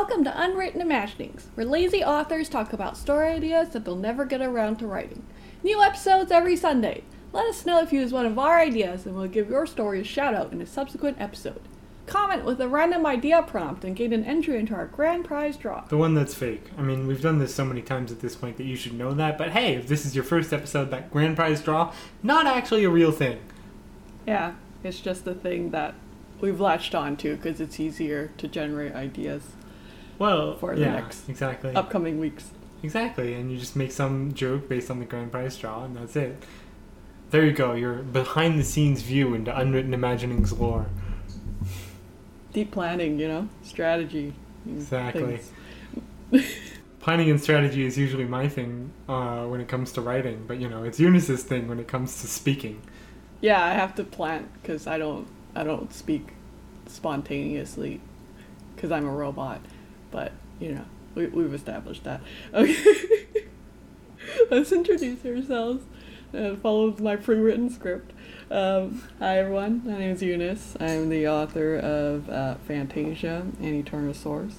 Welcome to Unwritten Imaginings, where lazy authors talk about story ideas that they'll never get around to writing. New episodes every Sunday. Let us know if you use one of our ideas and we'll give your story a shout out in a subsequent episode. Comment with a random idea prompt and gain an entry into our grand prize draw. The one that's fake. I mean, we've done this so many times at this point that you should know that. But hey, if this is your first episode, that grand prize draw, not actually a real thing. Yeah, it's just a thing that we've latched on to because it's easier to generate ideas Well, For the yeah, next exactly, upcoming weeks. exactly, and you just make some joke based on the grand prize draw, and that's it. There you go. Your behind-the-scenes view into unwritten imaginings lore. Deep planning, you know, strategy. Exactly. Planning and strategy is usually my thing uh, when it comes to writing, but you know, it's Eunice's thing when it comes to speaking. Yeah, I have to plan because I don't I don't speak spontaneously because I'm a robot. But you know, we, we've established that. Okay, let's introduce ourselves. Uh, follows my pre-written script. Um, hi everyone, my name is Eunice. I'm the author of uh, Fantasia and Eternal Source.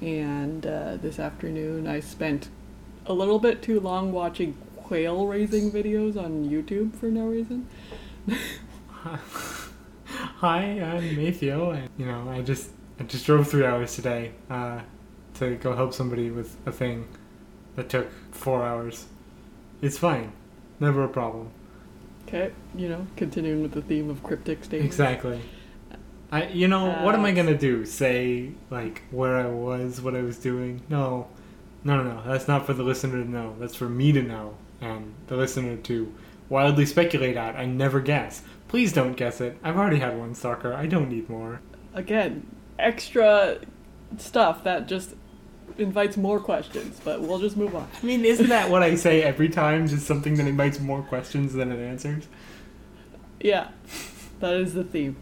And uh, this afternoon, I spent a little bit too long watching quail raising videos on YouTube for no reason. Hi, I'm Mayfield, and you know, I just I just drove three hours today uh, to go help somebody with a thing that took four hours. It's fine, never a problem. Okay, you know, continuing with the theme of cryptic statements. Exactly. I, you know, what am I Uh, gonna do? Say like where I was, what I was doing? No, no, no, no. That's not for the listener to know. That's for me to know, and the listener to wildly speculate at. I never guess. Please don't guess it. I've already had one stalker. I don't need more. Again, extra stuff that just invites more questions, but we'll just move on. I mean, isn't that what I say every time? Just something that invites more questions than it answers. Yeah, that is the theme.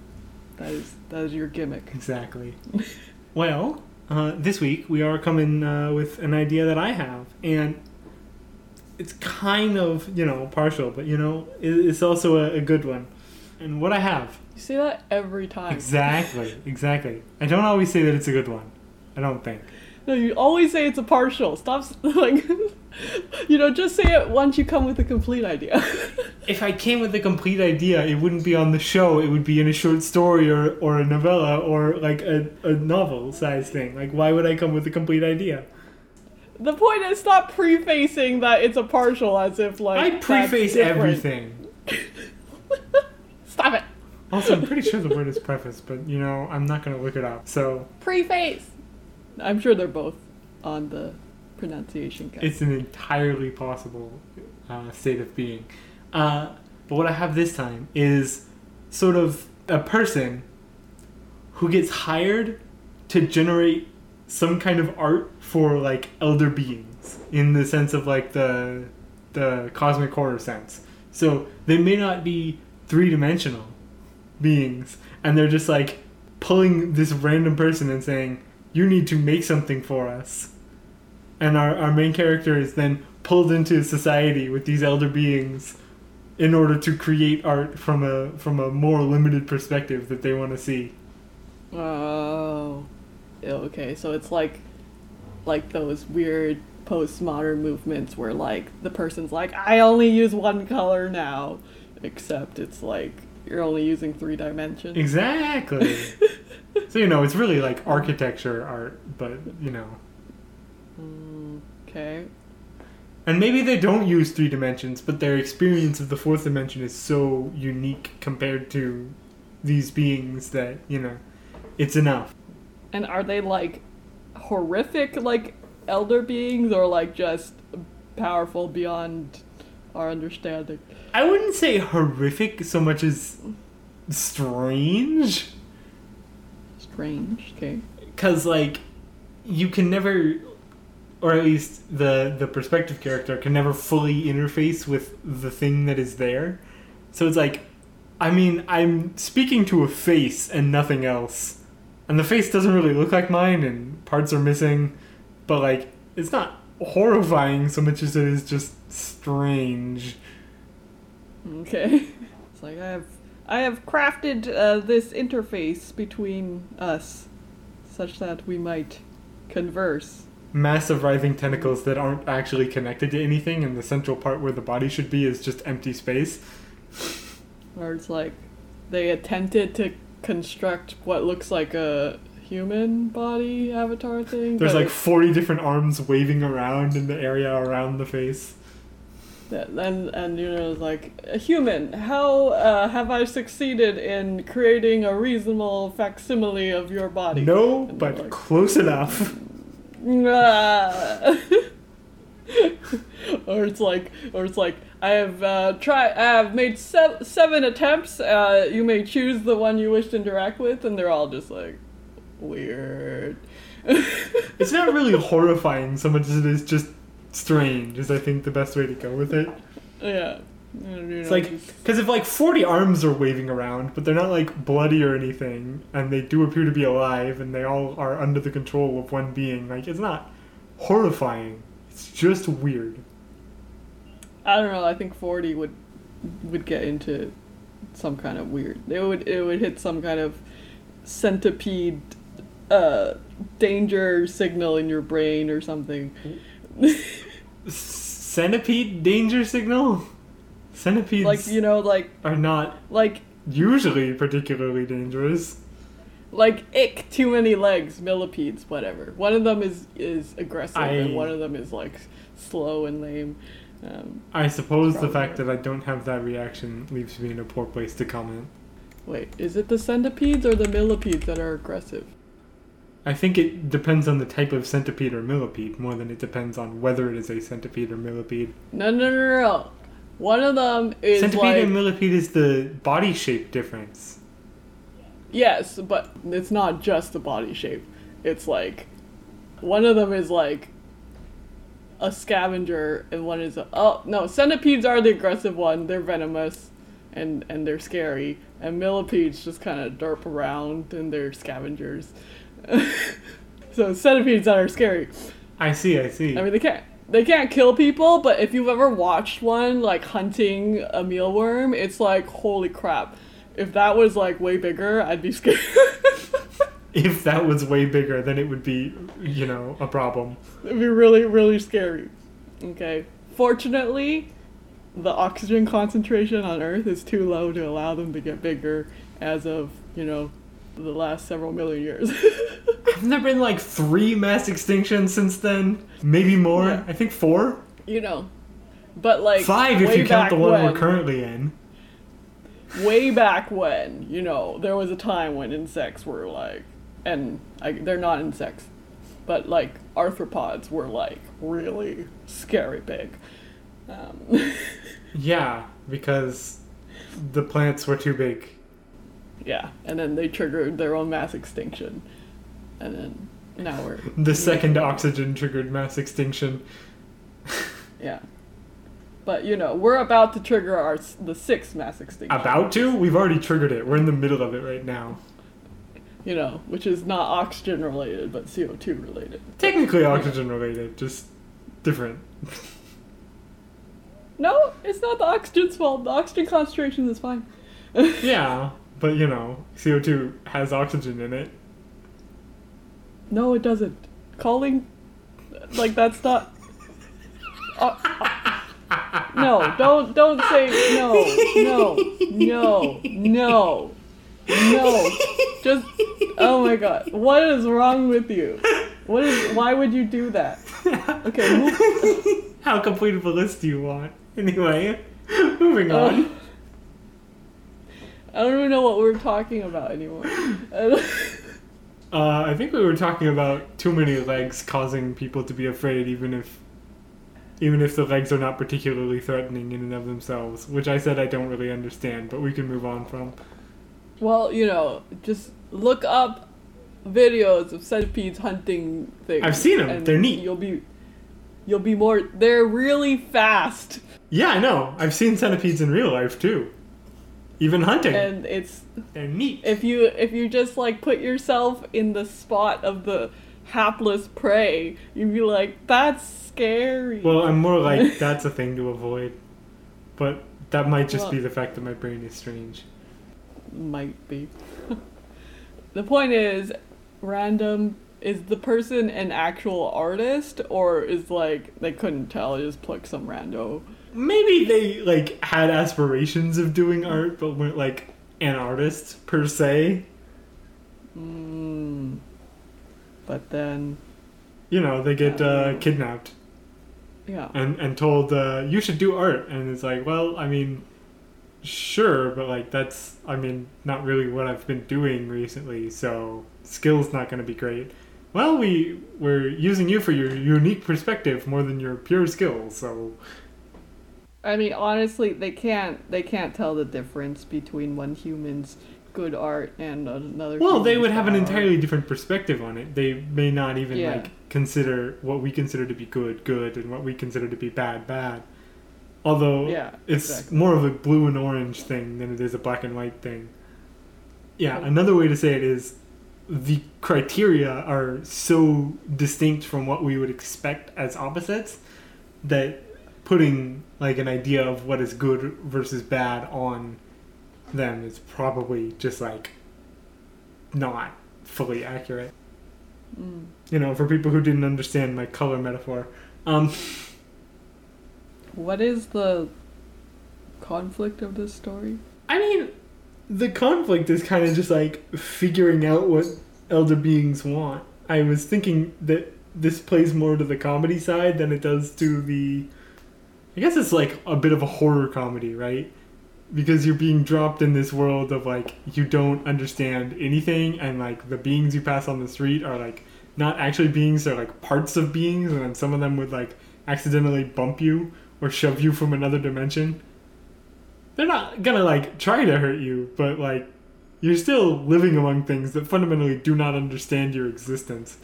That is that is your gimmick. Exactly. well, uh, this week we are coming uh, with an idea that I have, and it's kind of you know partial, but you know it's also a, a good one. And what I have You say that every time. exactly, exactly. I don't always say that it's a good one. I don't think. No, you always say it's a partial. Stop, like, you know, just say it once you come with a complete idea. If I came with a complete idea, it wouldn't be on the show. It would be in a short story or, or a novella or like a, a novel size thing. Like, why would I come with a complete idea? the point is, stop prefacing that it's a partial as if like I preface everything. Stop it. Also, I'm pretty sure the word is preface, but you know, I'm not gonna look it up. So Preface. I'm sure they're both on the pronunciation guide. it's an entirely possible uh, state of being. Uh, but what I have this time is sort of a person who gets hired to generate some kind of art for like elder beings in the sense of like the the cosmic horror sense. So they may not be three dimensional beings, and they're just like pulling this random person and saying, "You need to make something for us." And our, our main character is then pulled into society with these elder beings in order to create art from a from a more limited perspective that they want to see. Oh. Okay, so it's like like those weird postmodern movements where like the person's like, I only use one color now. Except it's like you're only using three dimensions. Exactly. so you know, it's really like architecture art, but you know, Mm, okay. and maybe they don't use three dimensions, but their experience of the fourth dimension is so unique compared to these beings that you know, it's enough. And are they like horrific like elder beings or like just powerful beyond our understanding? I wouldn't say horrific so much as strange. Strange, okay. because like you can never or at least the the perspective character can never fully interface with the thing that is there so it's like i mean i'm speaking to a face and nothing else and the face doesn't really look like mine and parts are missing but like it's not horrifying so much as it is just strange Okay. It's like I have I have crafted uh, this interface between us such that we might converse. Massive writhing tentacles that aren't actually connected to anything, and the central part where the body should be is just empty space. Or it's like they attempted to construct what looks like a human body avatar thing. There's like 40 different arms waving around in the area around the face. And and you know it's like a human. How uh, have I succeeded in creating a reasonable facsimile of your body? No, And but like, close enough. Ah. or it's like, or it's like, I have uh, tried. I have made se- seven attempts. Uh, you may choose the one you wish to interact with, and they're all just like weird. It's not really horrifying so much as it is just strange, is I think the best way to go with it. yeah. It's like, because if like 40 arms are waving around, but they're not like bloody or anything, and they do appear to be alive, and they all are under the control of one being, like, it's not horrifying. It's just weird. I don't know. I think forty would would get into some kind of weird. It would it would hit some kind of centipede uh danger signal in your brain or something. Centipede danger signal? Centipedes like you know like are not like usually particularly dangerous. like ick too many legs millipedes whatever one of them is is aggressive I- and one of them is like slow and lame um, I suppose the fact that I don't have that reaction leaves me in a poor place to comment. wait is it the centipedes or the millipedes that are aggressive I think it depends on the type of centipede or millipede more than it depends on whether it is a centipede or millipede. no no no no, one of them is centipede like and millipede is the body shape difference. yes but it's not just the body shape. It's like one of them is like a scavenger and one is a oh no centipedes are the aggressive one. They're venomous and and they're scary. And millipedes just kind of derp around and they're scavengers so centipedes that are scary I see, I see. i mean they can't they can't kill people but if you've ever watched one like hunting a mealworm it's like holy crap if that was like way bigger i'd be scared if that was way bigger, then it would be, you know, a problem. It'd be really, really scary. Okay. Fortunately, the oxygen concentration on Earth is too low to allow them to get bigger as of, you know, the last several million years. Haven't there been like three mass extinctions since then? Maybe more? Yeah. I think four? you know. But like Five if you count the one when, we're currently in. way back when, you know, there was a time when insects were like and I, they're not insects, but like arthropods were like really scary big. Um, Yeah, because the plants were too big. Yeah, and then they triggered their own mass extinction, and then now we're The second oxygen triggered mass extinction. yeah. But you know, we're about to trigger our the sixth mass extinction. About to? We've already triggered it. We're in the middle of it right now. You know, which is not oxygen related, but CO two related. Technically oxygen related, just different. No, it's not the oxygen's fault. The oxygen concentration is fine. Yeah, but you know, CO2 has oxygen in it. No, it doesn't. Calling, like that's not. Uh, uh, no, don't don't say no, no, no, no, no. Just oh my god, what is wrong with you? What is? Why would you do that? Okay, move, How complete of a list do you want? Anyway, moving uh, on. I don't even know what we're talking about anymore. Uh, Uh, I think we were talking about too many legs causing people to be afraid, even if, even if the legs are not particularly threatening in and of themselves. Which I said I don't really understand, but we can move on from. well, you know, just look up videos of centipedes hunting things. I've seen them. They're neat. You'll be, you'll be more. They're really fast, Yeah, I know. I've seen centipedes in real life too. Even hunting. and it's They're neat. if you if you just like put yourself in the spot of the hapless prey, you'd be like, that's scary. Well, I'm more like that's a thing to avoid. But that might just Well- be the fact that my brain is strange. might be. the point is, random is the person an actual artist or is like they couldn't tell, just pluck some rando? Maybe they like had aspirations of doing art, but weren't like an artist per se. Mm. But then, You know, they get uh, Oh. kidnapped yeah. and and told uh, you should do art, and it's like, well, I mean, sure, but like that's, I mean, not really what I've been doing recently, so skill's not going to be great. Well, we we're using you for your unique perspective more than your pure skill, so I mean, honestly, they can't they can't tell the difference between one human's good art and another. well, they would have an art. entirely different perspective on it. They may not even Yeah. like consider what we consider to be good good and what we consider to be bad bad. Although Yeah, it's exactly. more of a blue and orange thing than it is a black and white thing. Yeah, Okay. another way to say it is the criteria are so distinct from what we would expect as opposites that putting like an idea of what is good versus bad on them is probably just like not fully accurate. Mm. You know, for people who didn't understand my color metaphor. Um, What is the conflict of this story? I mean, the conflict is kind of just like figuring out what elder beings want. I was thinking that this plays more to the comedy side than it does to the. I guess it's like a bit of a horror comedy, right? Because you're being dropped in this world of like you don't understand anything, and like the beings you pass on the street are like not actually beings, they're like parts of beings, and then some of them would like accidentally bump you or shove you from another dimension they're not gonna like try to hurt you, but like you're still living among things that fundamentally do not understand your existence.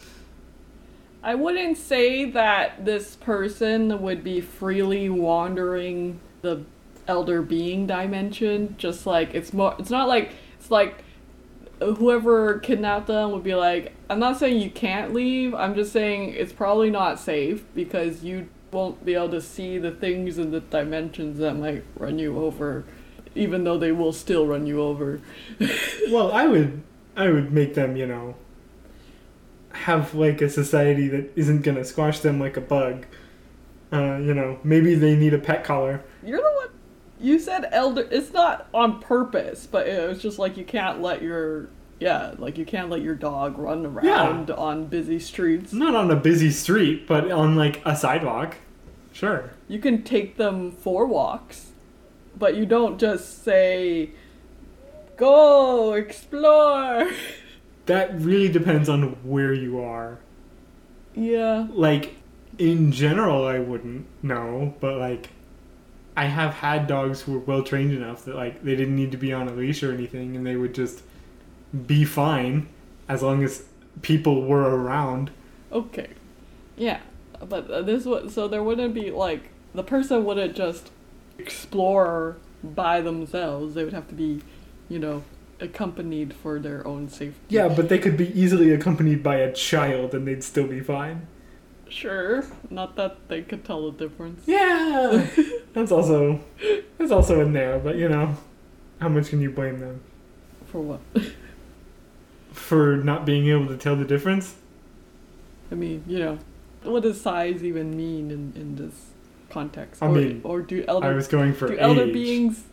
I wouldn't say that this person would be freely wandering the elder being dimension. Just like it's more, it's not like it's like whoever kidnapped them would be like, I'm not saying you can't leave. I'm just saying it's probably not safe because you won't be able to see the things in the dimensions that might run you over, even though they will still run you over. Well, I would I would make them, you know, have like a society that isn't gonna squash them like a bug. Uh, you know, maybe they need a pet collar. You're the one. You said elder. It's not on purpose, but it was just like you can't let your yeah, like you can't let your dog run around on busy streets. Not on a busy street, but on like a sidewalk. Sure. You can take them for walks, but you don't just say, "Go explore." That really depends on where you are. yeah. like in general i wouldn't know but like i have had dogs who were well trained enough that like they didn't need to be on a leash or anything and they would just be fine as long as people were around Okay. Yeah, but uh, this would so there wouldn't be like the person wouldn't just explore by themselves. They would have to be, you know, accompanied for their own safety. yeah but they could be easily accompanied by a child and they'd still be fine Sure. Not that they could tell the difference. yeah that's also that's also in there but you know how much can you blame them For what? for not being able to tell the difference I mean, you know, what does size even mean in, in this context? I or, mean, or do i was going for do age elder beings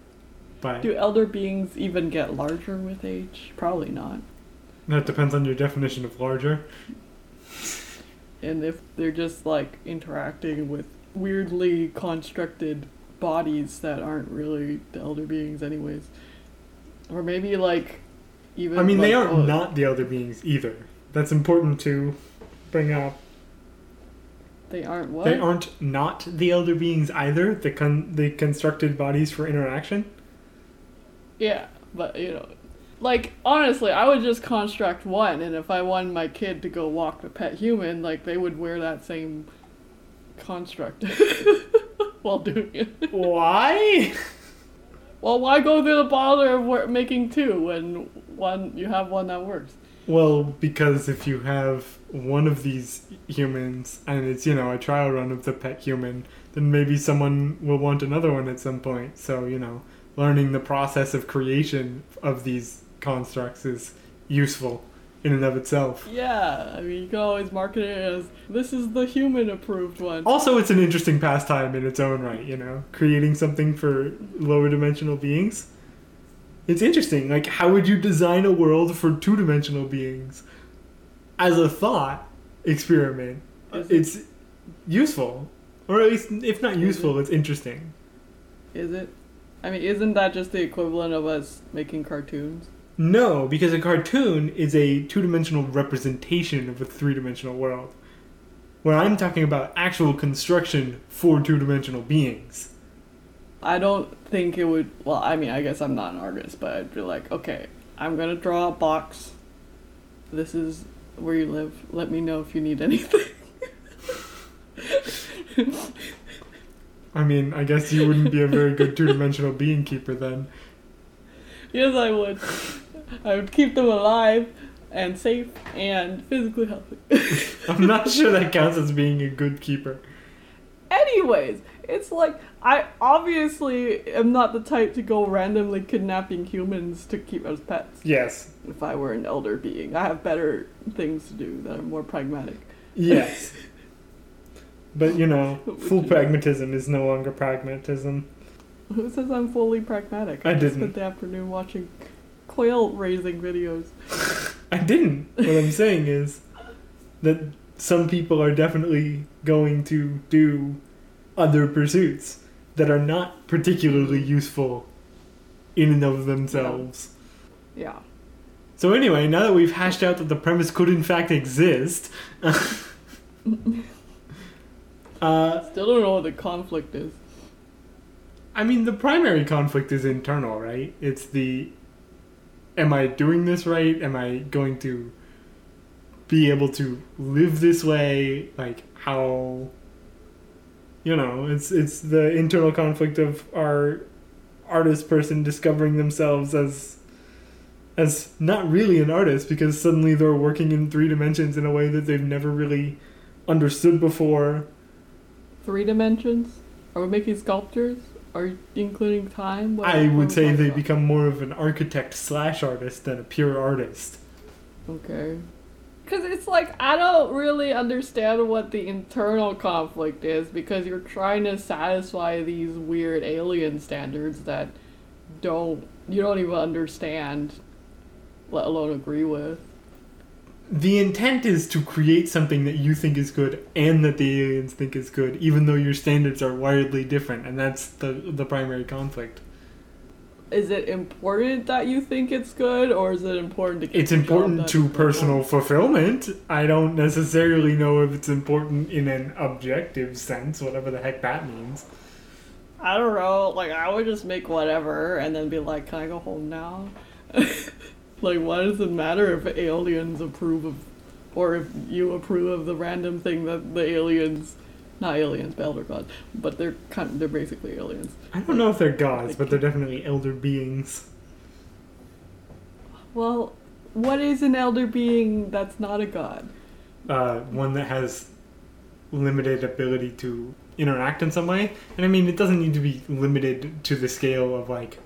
but do elder beings even get larger with age? Probably not. that depends on your definition of larger and if they're just like interacting with weirdly constructed bodies that aren't really the elder beings anyways or maybe like even I mean, they aren't oh, not the elder beings either. That's important to bring up. they aren't what They aren't not the elder beings either. The con- the constructed bodies for interaction. Yeah but you know like honestly i would just construct one and if i wanted my kid to go walk the pet human like they would wear that same construct while doing it Why? well why go through the bother of making two when one you have one that works Well, because if you have one of these humans and it's you know a trial run of the pet human, then maybe someone will want another one at some point. So you know, learning the process of creation of these constructs is useful. in and of itself. Yeah, I mean, you can always market it as this is the human approved one. Also, it's an interesting pastime in its own right, you know, creating something for lower dimensional beings. It's interesting. Like, how would you design a world for two dimensional beings? As a thought experiment, it- it's useful. Or at least, if not useful, it's interesting. Is it? I mean, isn't that just the equivalent of us making cartoons? No, because a cartoon is a two dimensional representation of a three dimensional world. Where I'm talking about actual construction for two dimensional beings. I don't think it would. Well, I mean, I guess I'm not an artist, but I'd be like, okay, I'm gonna draw a box. This is where you live. Let me know if you need anything. I mean, I guess you wouldn't be a very good two dimensional being keeper then. yes, I would. I would keep them alive and safe and physically healthy. I'm not sure that counts as being a good keeper. Anyways, it's like I obviously am not the type to go randomly kidnapping humans to keep as pets. Yes. If I were an elder being, I have better things to do that are more pragmatic. Yes. But you know, full pragmatism is no longer pragmatism. Who says I'm fully pragmatic? I just didn't. spent the afternoon watching quail raising videos. I didn't. What I'm saying is that some people are definitely going to do other pursuits that are not particularly useful in and of themselves. Yeah. So anyway, now that we've hashed out that the premise could in fact exist, uh, Still don't know what the conflict is. I mean, the primary conflict is internal, right? It's the am I doing this right? Am I going to be able to live this way? Like how you know, it's it's the internal conflict of our artist person discovering themselves as as not really an artist because suddenly they're working in three dimensions in a way that they've never really understood before. Three dimensions? Are we making sculptures? Are you including time? What- I would say they about? become more of an architect slash artist than a pure artist. Okay. Because it's like, I don't really understand what the internal conflict is because you're trying to satisfy these weird alien standards that don't, you don't even understand, let alone agree with. The intent is to create something that you think is good and that the aliens think is good, even though your standards are wildly different, and that's the the primary conflict. Is it important that you think it's good or is it important to get It's important to personal fulfillment. I don't necessarily know if it's important in an objective sense, whatever the heck that means. I don't know. Like, I would just make whatever and then be like, can I go home now? like, why does it matter if aliens approve of, or if you approve of the random thing that the aliens, not aliens, but elder gods, but they're kind of, they're basically aliens. I don't know if they're gods, but they're definitely elder beings. Well, what is an elder being that's not a god? uh, one that has limited ability to interact in some way. And I mean, it doesn't need to be limited to the scale of like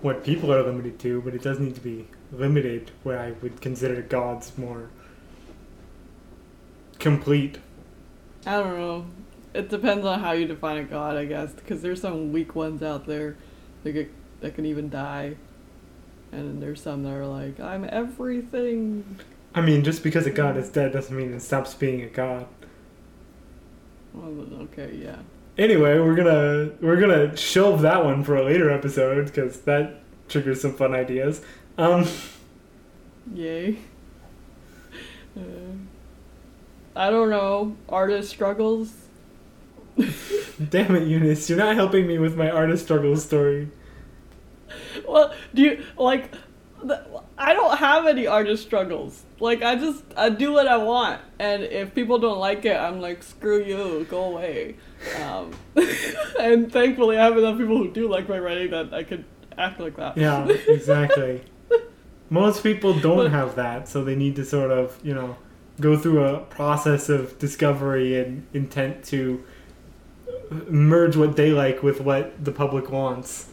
what people are limited to, but it does need to be limited where I would consider gods more complete. I don't know. It depends on how you define a god, I guess, because there's some weak ones out there that get, that can even die, and there's some that are like, I'm everything. I mean, just because a god is dead doesn't mean it stops being a god. Well, okay, yeah. Anyway, we're gonna we're gonna shelve that one for a later episode because that triggers some fun ideas. Um, Yay. Uh, I don't know. Artist struggles. damn it, Eunice, you're not helping me with my artist struggle story. Well, do you like? The, I don't have any artist struggles. Like I just I do what I want, and if people don't like it, I'm like screw you, go away. Um, and thankfully, I have enough people who do like my writing that I could act like that. Yeah, exactly. Most people don't But- have that, so they need to sort of, you know, go through a process of discovery and intent to merge what they like with what the public wants.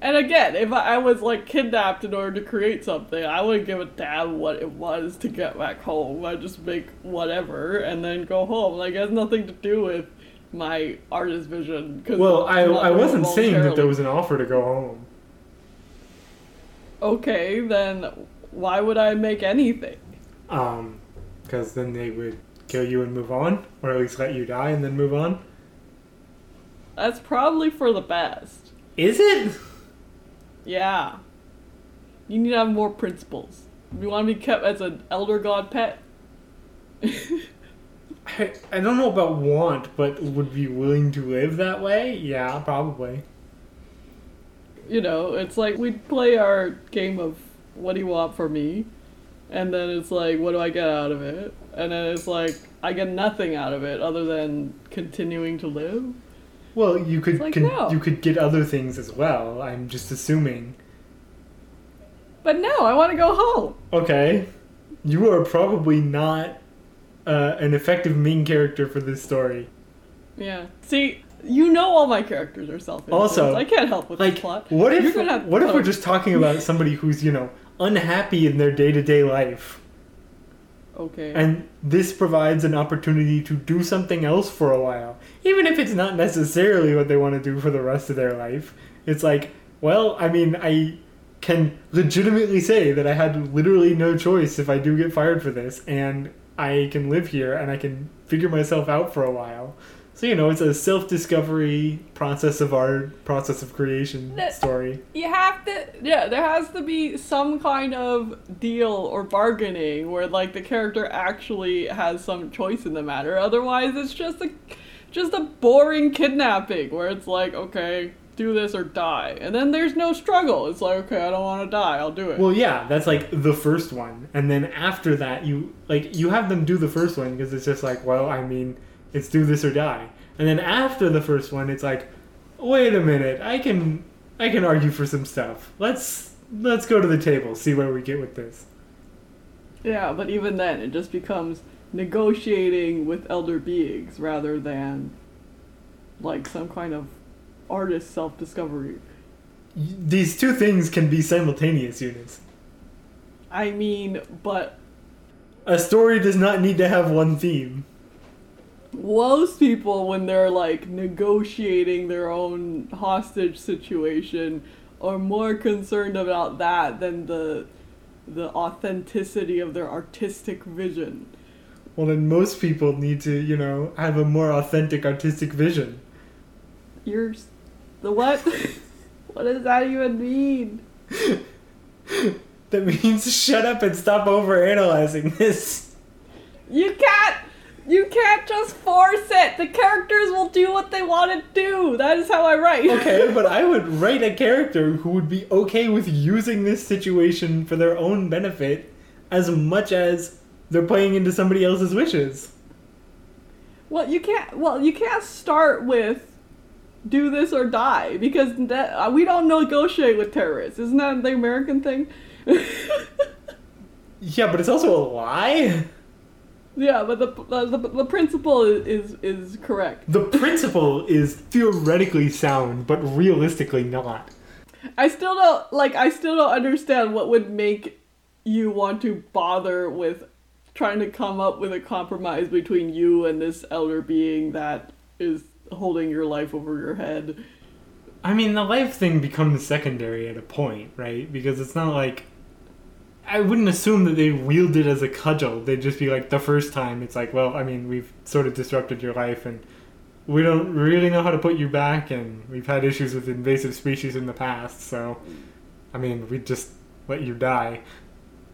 And again, if I was like kidnapped in order to create something, I wouldn't give a damn what it was to get back home. I'd just make whatever and then go home. Like it has nothing to do with my artist vision. 'cause Well, I, I wasn't saying that there was an offer to go home. Okay, then why would I make anything? Um, because then they would kill you and move on, or at least let you die and then move on. That's probably for the best. Is it? Yeah. You need to have more principles. You want to be kept as an elder god pet? I, I don't know about want, but would be willing to live that way? Yeah, probably. You know, it's like we play our game of what do you want for me? And then it's like, what do I get out of it? And then it's like, I get nothing out of it other than continuing to live. Well, you could like, con- no. you could get other things as well. I'm just assuming. But no, I want to go home. Okay, you are probably not uh, an effective main character for this story. Yeah. See, you know all my characters are self Also, I can't help with Like, the plot. what You're if have what if we're just talking about somebody who's you know unhappy in their day to day life, Okay. and this provides an opportunity to do something else for a while, even if it's not necessarily what they want to do for the rest of their life. It's like, well, I mean, I can legitimately say that I had literally no choice if I do get fired for this, and I can live here and I can figure myself out for a while. So you know, it's a self-discovery process of art, process of creation That- story. you have to yeah there has to be some kind of deal or bargaining where like the character actually has some choice in the matter. Otherwise it's just a just a boring kidnapping where it's like okay do this or die. And then there's no struggle. It's like okay i don't want to die. I'll do it. Well, yeah, that's like the first one, and then after that, you like you have them do the first one because it's just like, well, I mean, it's do this or die, and then after the first one, it's like, wait a minute, I can I can argue for some stuff. Let's let's go to the table, see where we get with this. yeah but even then it just becomes negotiating with elder beings rather than like some kind of artist self-discovery These two things can be simultaneous Eunice. i mean but A story does not need to have one theme. Most people when they're like negotiating their own hostage situation are more concerned about that than the the authenticity of their artistic vision. Well, then most people need to, you know, have a more authentic artistic vision. You're the what? what does that even mean? That means shut up and stop over analyzing this. You can't you can't just force it. The characters will do what they want to do. That is how I write. Okay, but I would write a character who would be okay with using this situation for their own benefit as much as they're playing into somebody else's wishes. Well, you can't. Well, you can't start with do this or die because that, uh, we don't negotiate with terrorists. Isn't that the American thing? Yeah, but it's also a lie. Yeah, but the uh, the, the principle is, is is correct. The principle is theoretically sound, but realistically not. I still don't like. I still don't understand what would make you want to bother with trying to come up with a compromise between you and this elder being that is holding your life over your head. I mean, the life thing becomes secondary at a point, right? Because it's not like. I wouldn't assume that they wield it as a cudgel. They'd just be like, the first time, it's like, well, I mean, we've sort of disrupted your life and we don't really know how to put you back, and we've had issues with invasive species in the past, so. I mean, we just let you die.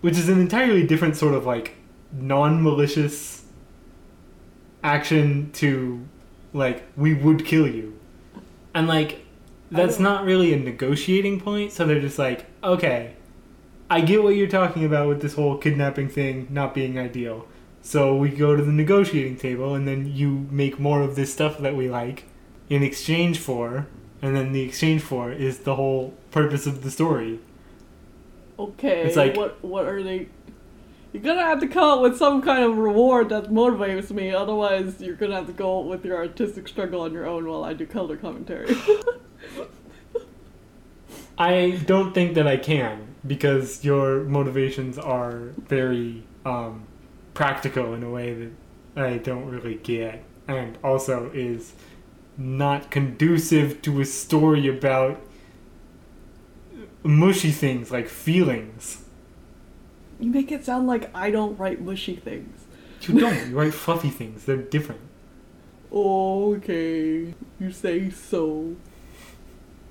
Which is an entirely different sort of like non malicious action to, like, we would kill you. And like, that's not really a negotiating point, so they're just like, okay, I get what you're talking about with this whole kidnapping thing not being ideal. So we go to the negotiating table, and then you make more of this stuff that we like in exchange for, and then the exchange for is the whole purpose of the story. Okay, It's like- what what are they? You're gonna have to come up with some kind of reward that motivates me. Otherwise, you're gonna have to go with your artistic struggle on your own while I do color commentary. I don't think that I can because your motivations are very um, practical in a way that I don't really get, and also is not conducive to a story about mushy things like feelings. You make it sound like I don't write mushy things. You don't. you write fluffy things. They're different. Okay, you say so.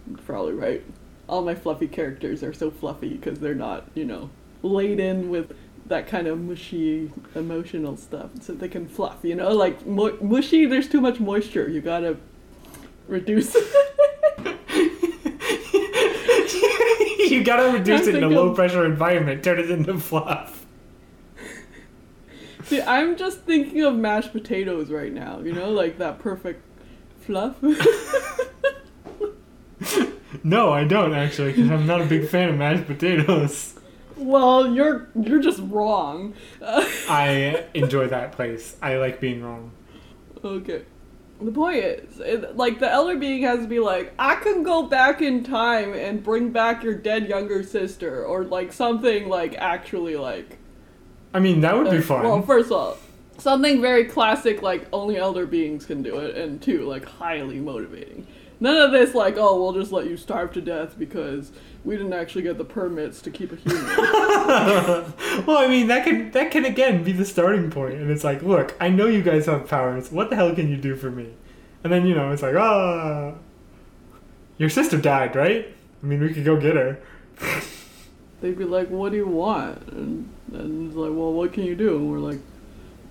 You're probably right. All my fluffy characters are so fluffy because they're not, you know, laden with that kind of mushy emotional stuff, so they can fluff. You know, like mo- mushy. There's too much moisture. You gotta reduce. you gotta reduce it in a low pressure environment. Turn it into fluff. See, I'm just thinking of mashed potatoes right now. You know, like that perfect fluff. No, I don't actually, because I'm not a big fan of mashed potatoes. well, you're you're just wrong. I enjoy that place. I like being wrong. Okay. The point is, it, like, the elder being has to be like, I can go back in time and bring back your dead younger sister, or like something like actually like. I mean, that would be uh, fun. Well, first of all, something very classic, like only elder beings can do it, and two, like highly motivating. None of this, like, oh, we'll just let you starve to death because we didn't actually get the permits to keep a human. well, I mean, that can that can again be the starting point, and it's like, look, I know you guys have powers. What the hell can you do for me? And then you know, it's like, ah, your sister died, right? I mean, we could go get her. they'd be like, "What do you want?" And and it's like, "Well, what can you do?" And we're like,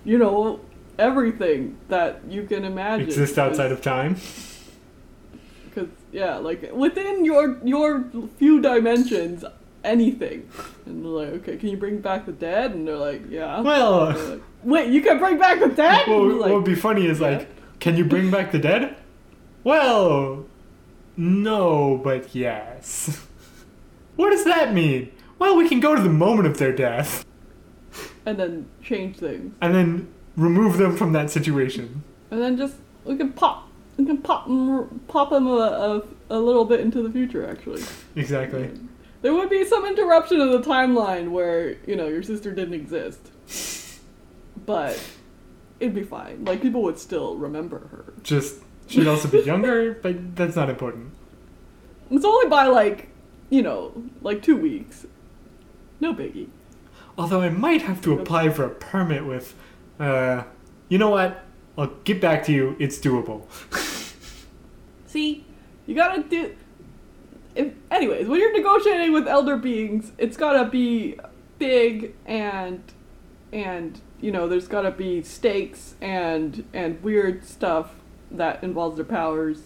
"You know, everything that you can imagine Exist outside of time. Because yeah, like within your your few dimensions, anything." And they're like, "Okay, can you bring back the dead?" And they're like, "Yeah." Well, like, Wait, you can bring back the dead? what, we're what would be funny is yeah. like, can you bring back the dead? Well, no, but yes. what does that mean? Well, we can go to the moment of their death and then change things, and then remove them from that situation. and then just we can pop, we can pop pop them a, a, a little bit into the future. Actually, Exactly. there would be some interruption of the timeline where you know your sister didn't exist, but it'd be fine. Like people would still remember her. Just she'd also be younger, but that's not important. It's only by like, you know, like two weeks. No biggie. Although I might have to apply for a permit with, uh, you know what? I'll get back to you. It's doable. See, you gotta do. If, anyways, when you're negotiating with elder beings, it's gotta be big and and you know there's gotta be stakes and and weird stuff that involves their powers.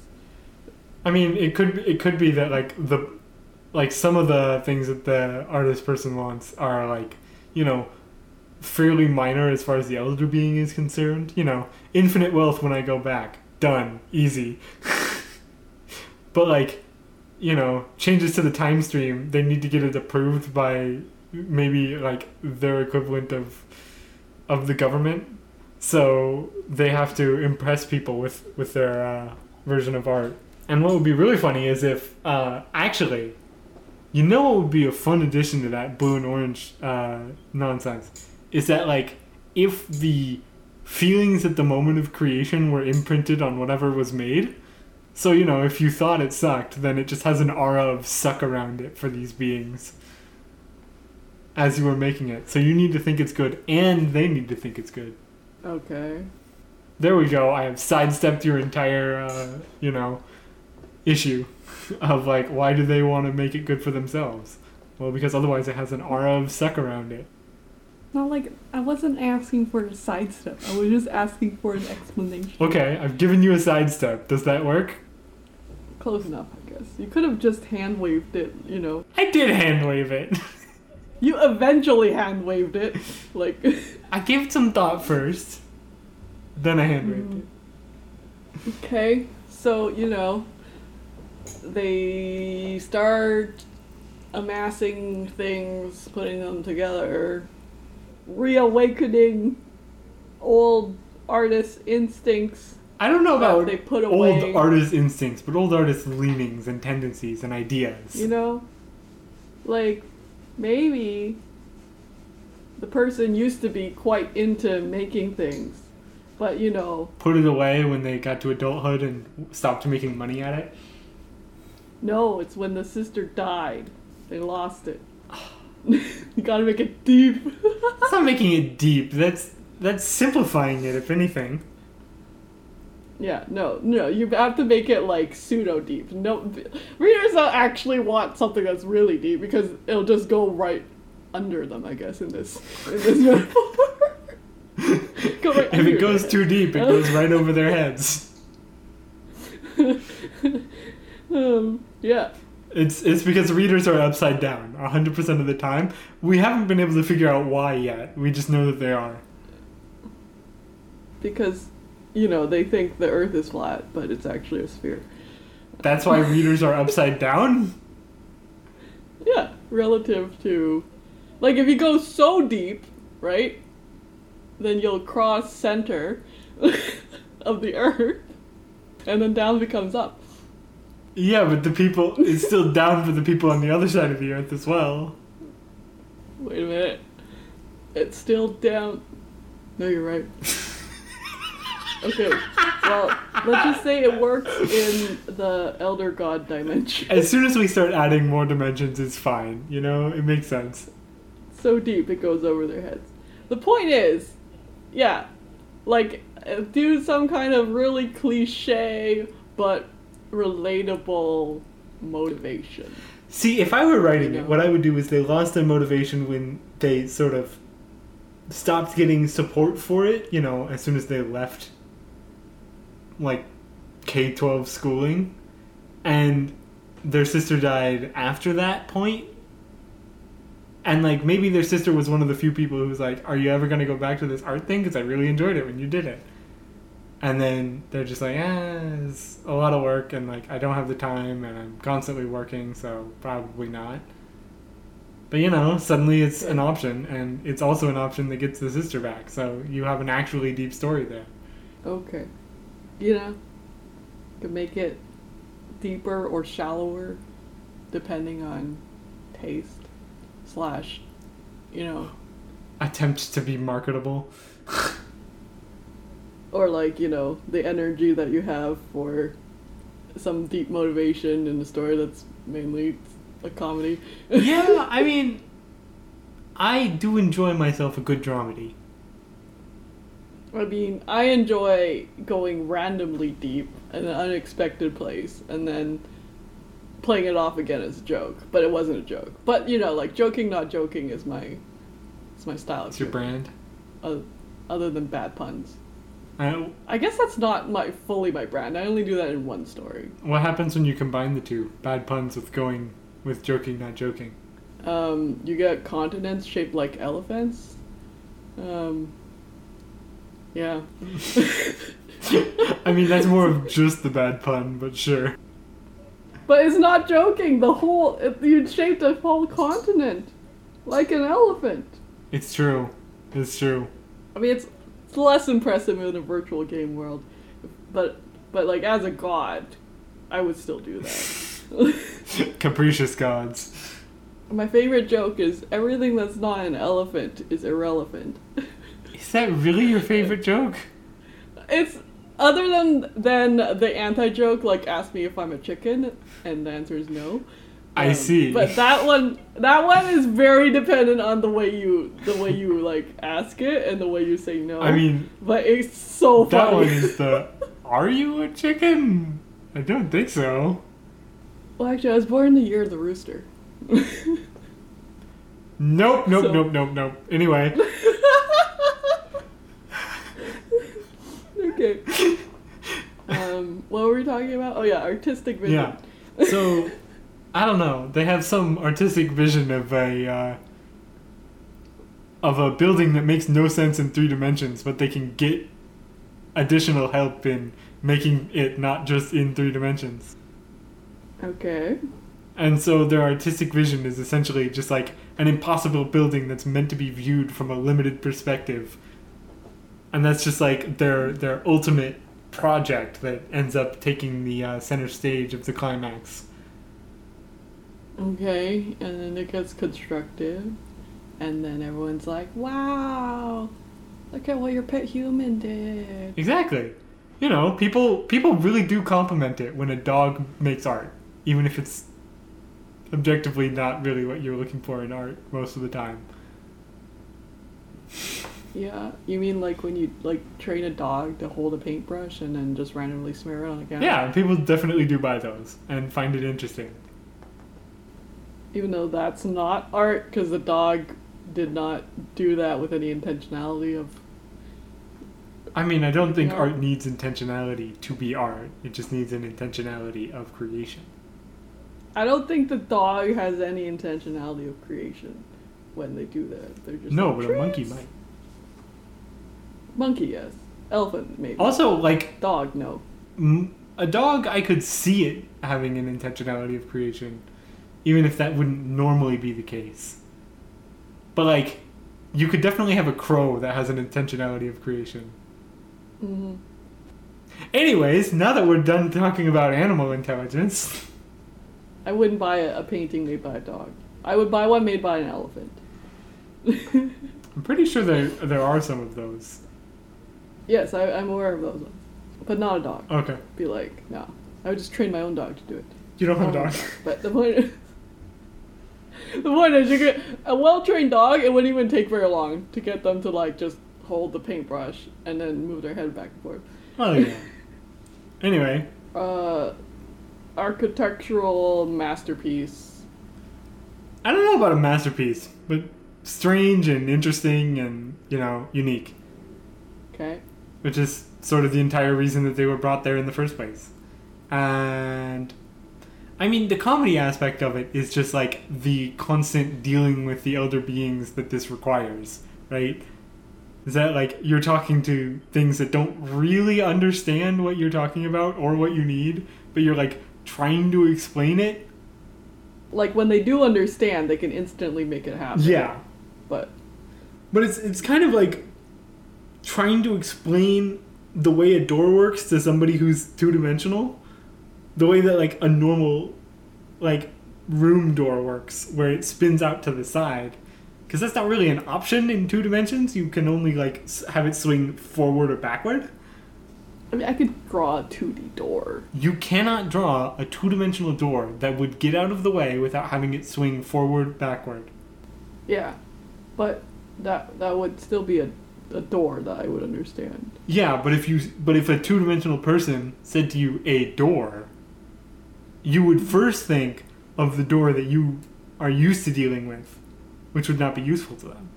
I mean, it could it could be that like the like some of the things that the artist person wants are like you know fairly minor as far as the elder being is concerned. You know, infinite wealth when I go back, done, easy. but like, you know, changes to the time stream, they need to get it approved by maybe like their equivalent of of the government. So they have to impress people with with their uh, version of art. And what would be really funny is if uh, actually, you know, what would be a fun addition to that blue and orange uh, nonsense is that like if the feelings at the moment of creation were imprinted on whatever was made. So you know, if you thought it sucked, then it just has an aura of suck around it for these beings as you were making it. So you need to think it's good, and they need to think it's good. Okay. There we go. I have sidestepped your entire, uh, you know, issue of like, why do they want to make it good for themselves? Well, because otherwise it has an aura of suck around it. Not like I wasn't asking for a sidestep. I was just asking for an explanation. Okay, I've given you a sidestep. Does that work? Close enough, I guess. You could have just hand waved it, you know. I did hand wave it. You eventually hand waved it. Like I gave it some thought first, then I hand waved mm-hmm. it. Okay, so you know, they start amassing things, putting them together, reawakening old artist instincts, I don't know about they put old away. artist instincts, but old artist leanings and tendencies and ideas. You know, like maybe the person used to be quite into making things, but you know, Put it away when they got to adulthood and stopped making money at it. no, it's when the sister died. They lost it. you gotta make it deep. That's not making it deep. That's that's simplifying it, if anything. yeah, no, no, you have to make it like pseudo deep. No, readers don't actually want something that's really deep because it'll just go right under them, I guess, in this in this metaphor. Go right If it goes too deep, it goes right over their heads. um, yeah. It's it's because readers are upside down 100% of the time. We haven't been able to figure out why yet. We just know that they are. Because, you know, they think the earth is flat, but it's actually a sphere. That's why readers are upside down? Yeah, relative to. Like, if you go so deep, right? Then you'll cross center of the earth, and then down becomes up. Yeah, but the people it's still down for the people on the other side of the earth as well. Wait a minute. It's still down. No, you're right. Okay, well, let's just say it works in the Elder God dimension. As soon as we start adding more dimensions, it's fine. You know, it makes sense. so deep it goes over their heads. The point is, yeah, like uh, do some kind of really cliche but relatable motivation. See, if I were writing You it, what I would do is they lost their motivation when they sort of stopped getting support for it, you know, as soon as they left like K 12 schooling. And their sister died after that point. And like maybe their sister was one of the few people who was like, Are you ever going to go back to this art thing? Because I really enjoyed it when you did it. And then they're just like, eh, it's a lot of work, and like I don't have the time, and I'm constantly working, so probably not. But you know, suddenly it's an option, and it's also an option that gets the sister back. So you have an actually deep story there. Okay. You know, could make it deeper or shallower depending on taste slash, you know, Attempt to be marketable. or like, you know, the energy that you have for some deep motivation in a story that's mainly a comedy. yeah, I mean, I do enjoy myself a good dramedy. I mean, I enjoy going randomly deep in an unexpected place and then playing it off again as a joke, but it wasn't a joke. But you know, like joking, not joking is my, it's my style. It's your brand. Other, other than bad puns, Uh, I guess that's not my fully my brand. I only do that in one story. what happens when you combine the two? Bad puns with going with joking, not joking. Um, you get continents shaped like elephants. Um, yeah. I mean, that's more of just the bad pun, but sure. But it's not joking. The whole it, you shaped a whole continent like an elephant. It's true. It's true. I mean, it's less impressive in a virtual game world, but but like as a god, I would still do that. Capricious gods. My favorite joke is everything that's not an elephant is irrelevant. Is that really your favorite joke? It's other than than the anti joke, like ask me if I'm a chicken, and the answer is no. I see. But that one, that one is very dependent on the way you, the way you like ask it and the way you say no. I mean, but it's so funny. that one is the. Are you a chicken? I don't think so. well, actually, I was born in the year of the rooster. Nope, nope, So- nope, nope, nope. Anyway, okay. Um, what were we talking about? Oh yeah, artistic vision. yeah. So, I don't know. They have some artistic vision of a. Uh, of a building that makes no sense in three dimensions, but they can get additional help in making it not just in three dimensions. Okay. And so their artistic vision is essentially just like an impossible building that's meant to be viewed from a limited perspective. And that's just like their their ultimate project that ends up taking the uh, center stage of the climax. Okay, and then it gets constructed, and then everyone's like, "Wow, look at what your pet human did." Exactly. You know, people people really do compliment it when a dog makes art, even if it's objectively not really what you're looking for in art most of the time. Yeah, you mean like when you like train a dog to hold a paintbrush and then just randomly smear it on a counter? Yeah, people definitely do buy those and find it interesting. Even though that's not art, because the dog did not do that with any intentionality of. I mean, I don't think Yeah. art needs intentionality to be art. It just needs an intentionality of creation. I don't think the dog has any intentionality of creation when they do that. They're just No, like, but a monkey might. Monkey, yes. Elephant, maybe. Also, like dog, no. m- a dog, I could see it having an intentionality of creation, even if that wouldn't normally be the case. But like, you could definitely have a crow that has an intentionality of creation. hmm Anyways, now that we're done talking about animal intelligence, I wouldn't buy a, a painting made by a dog. I would buy one made by an elephant. I'm pretty sure there there are some of those. yes, I, I'm aware of those ones, but not a dog. Okay, Be like, no. I would just train my own dog to do it. you don't have a Um, dog. But the point is, the point is, you get a well-trained dog. It wouldn't even take very long to get them to like just hold the paintbrush and then move their head back and forth. Oh yeah. Anyway, Uh, architectural masterpiece. I don't know about a masterpiece, but strange and interesting and you know unique. Okay. which is sort of the entire reason that they were brought there in the first place. And I mean, the comedy aspect of it is just like the constant dealing with the elder beings that this requires, right? Is that like you're talking to things that don't really understand what you're talking about or what you need, but you're like trying to explain it? Like when they do understand, they can instantly make it happen. Yeah. But But it's it's kind of like trying to explain the way a door works to somebody who's two dimensional. The way that like a normal like room door works where it spins out to the side. Cuz that's not really an option in two dimensions. You can only like have it swing forward or backward. I mean, I could draw a 2D door. You cannot draw a two-dimensional door that would get out of the way without having it swing forward backward. Yeah, but that that would still be a, a door that I would understand. Yeah, but if you but if a two dimensional person said to you a door, you would first think of the door that you are used to dealing with, which would not be useful to them.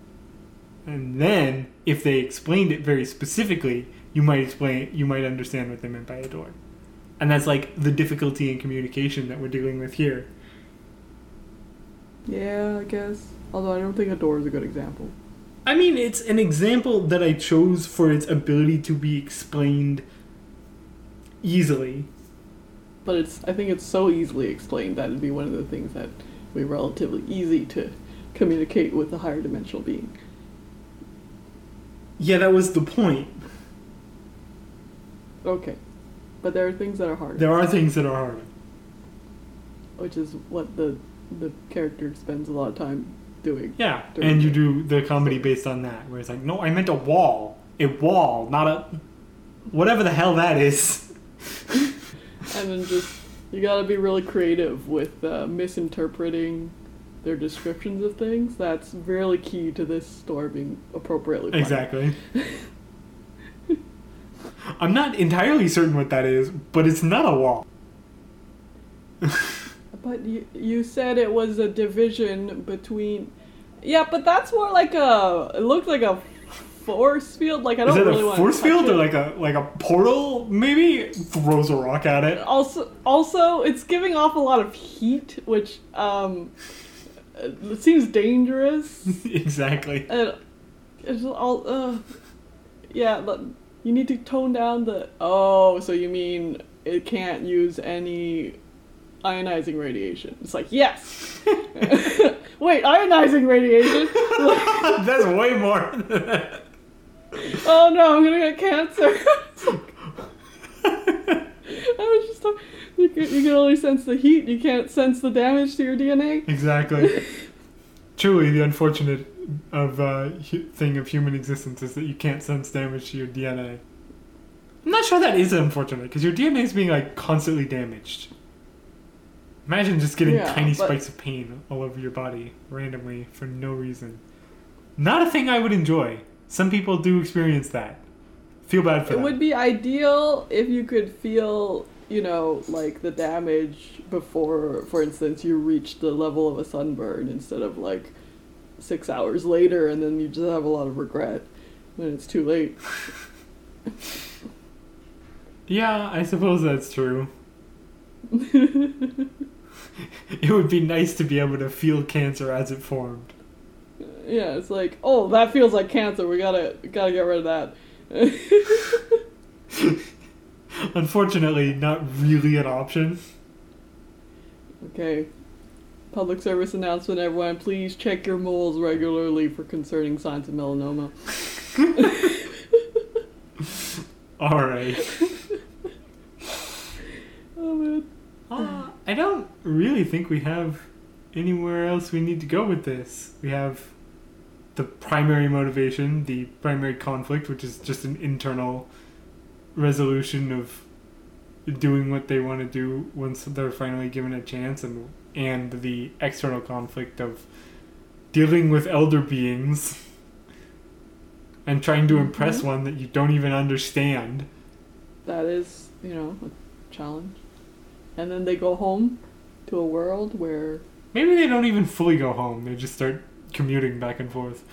And then if they explained it very specifically, you might explain you might understand what they meant by a door. And that's like the difficulty in communication that we're dealing with here. Yeah, I guess. Although I don't think a door is a good example. I mean, it's an example that I chose for its ability to be explained easily. But it's I think it's so easily explained that it'd be one of the things that would be relatively easy to communicate with a higher dimensional being. Yeah, that was the point. Okay. But there are things that are harder. There are things that are harder. which is what the the character spends a lot of time doing. Yeah, and you do the comedy based on that, where it's like, no, I meant a wall, a wall, not a whatever the hell that is. And then just you gotta be really creative with uh, misinterpreting their descriptions of things. That's really key to this story being appropriately funny. Exactly. I'm not entirely certain what that is, but it's not a wall. But you you said it was a division between. Yeah, but that's more like a. It looks like a force field. Like I don't is it really a want force to field it. or like a like a portal? Maybe throws a rock at it. also also it's giving off a lot of heat which um it seems dangerous exactly. and it's all uh yeah but you need to tone down the oh so you mean it can't use any ionizing radiation it's like yes wait ionizing radiation That's way more. Oh no i'm gonna get cancer I was just talking. you, can, you can only sense the heat. You can't sense the damage to your DNA. Exactly. Truly, the unfortunate of uh, hu- thing of human existence is that you can't sense damage to your DNA. I'm not sure that is unfortunate because your DNA is being like constantly damaged. Imagine just getting Yeah, tiny but- spikes of pain all over your body randomly for no reason. Not a thing I would enjoy. Some people do experience that. Feel bad for It them. would be ideal if you could feel, you know, like the damage before, for instance, you reach the level of a sunburn instead of like six hours later, and then you just have a lot of regret when it's too late. Yeah, I suppose that's true. It would be nice to be able to feel cancer as it formed. Yeah, it's like, oh, that feels like cancer. We gotta gotta get rid of that. Unfortunately, not really an option. okay. Public service announcement, everyone. Please check your moles regularly for concerning signs of melanoma. All right. Oh man. Uh, I don't really think we have anywhere else we need to go with this. We have the primary motivation, the primary conflict, which is just an internal resolution of doing what they want to do once they're finally given a chance, and and the external conflict of dealing with elder beings and trying to impress Mhm. one that you don't even understand. That is, you know, a challenge. And then they go home to a world where Maybe they don't even fully go home. They just start commuting back and forth.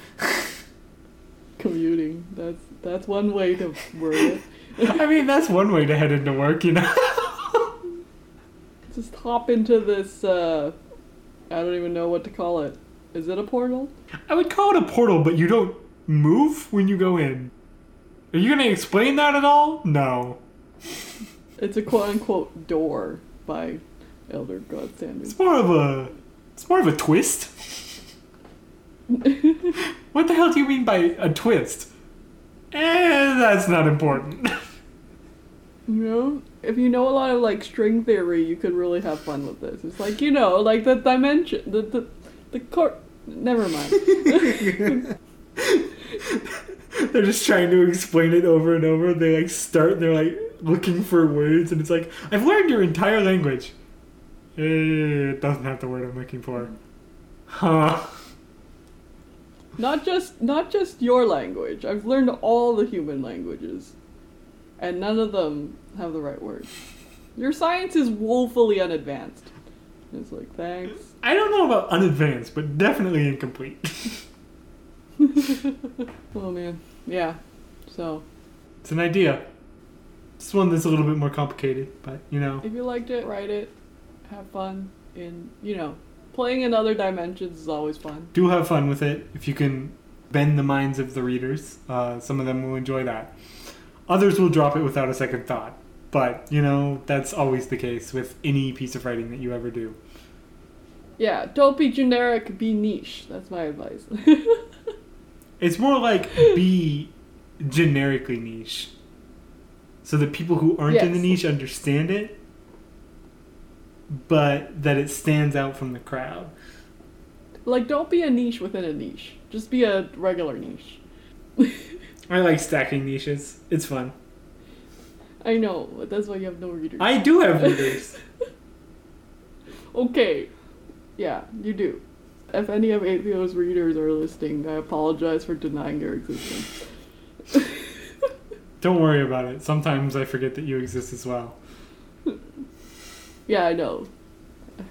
commuting. That's that's one way to word it. I mean, that's one way to head into work, you know? Just hop into this. uh I don't even know what to call it. Is it a portal? I would call it a portal, but you don't move when you go in. Are you going to explain that at all? No. It's a quote unquote door by Elder God Sanders. It's more of a. It's more of a twist. What the hell do you mean by a twist? Eh, that's not important. You know, if you know a lot of like string theory, you could really have fun with this. It's like you know, like the dimension, the the the court. Never mind. they're just trying to explain it over and over. They like start, they're like looking for words, and it's like, I've learned your entire language. Eh, It doesn't have the word I'm looking for. Huh. Not just not just your language. I've learned all the human languages, and none of them have the right words. Your science is woefully unadvanced. It's like thanks. I don't know about unadvanced, but definitely incomplete. oh man, yeah. So It's an idea. It's one that's a little bit more complicated, but you know. if you liked it, write it. Have fun in you know playing in other dimensions is always fun. do have fun with it if you can bend the minds of the readers. Uh, some of them will enjoy that. Others will drop it without a second thought. But, you know, that's always the case with any piece of writing that you ever do. Yeah, don't be generic, be niche. That's my advice. It's more like be generically niche. So that people who aren't in the niche understand it, but that it stands out from the crowd. like, don't be a niche within a niche. Just be a regular niche. I like stacking niches. It's fun. I know, but that's why you have no readers. I do have readers. Okay. Yeah, you do. If any of Atheo's readers are listening, I apologize for denying your existence. Don't worry about it. Sometimes I forget that you exist as well. Yeah, I know.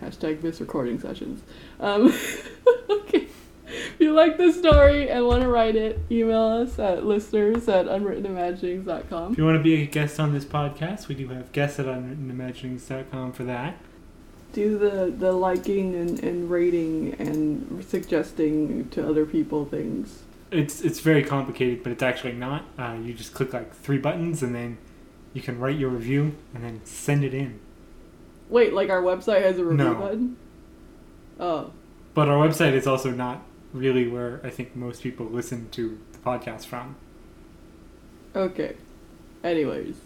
Hashtag miss recording sessions. Um, okay. If you like this story and want to write it, email us at listeners at unwrittenimaginings.com. If you want to be a guest on this podcast, we do have guests at unwrittenimaginings.com for that. Do the, the liking and, and rating and suggesting to other people things. It's it's very complicated, but it's actually not. Uh, you just click like three buttons, and then you can write your review, and then send it in. Wait, like our website has a review No. button? Oh. But our website is also not really where I think most people listen to the podcast from. Okay. Anyways,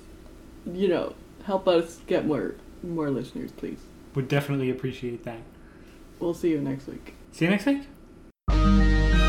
you know, help us get more More listeners, please. Would definitely appreciate that. We'll see you next week. See you next week.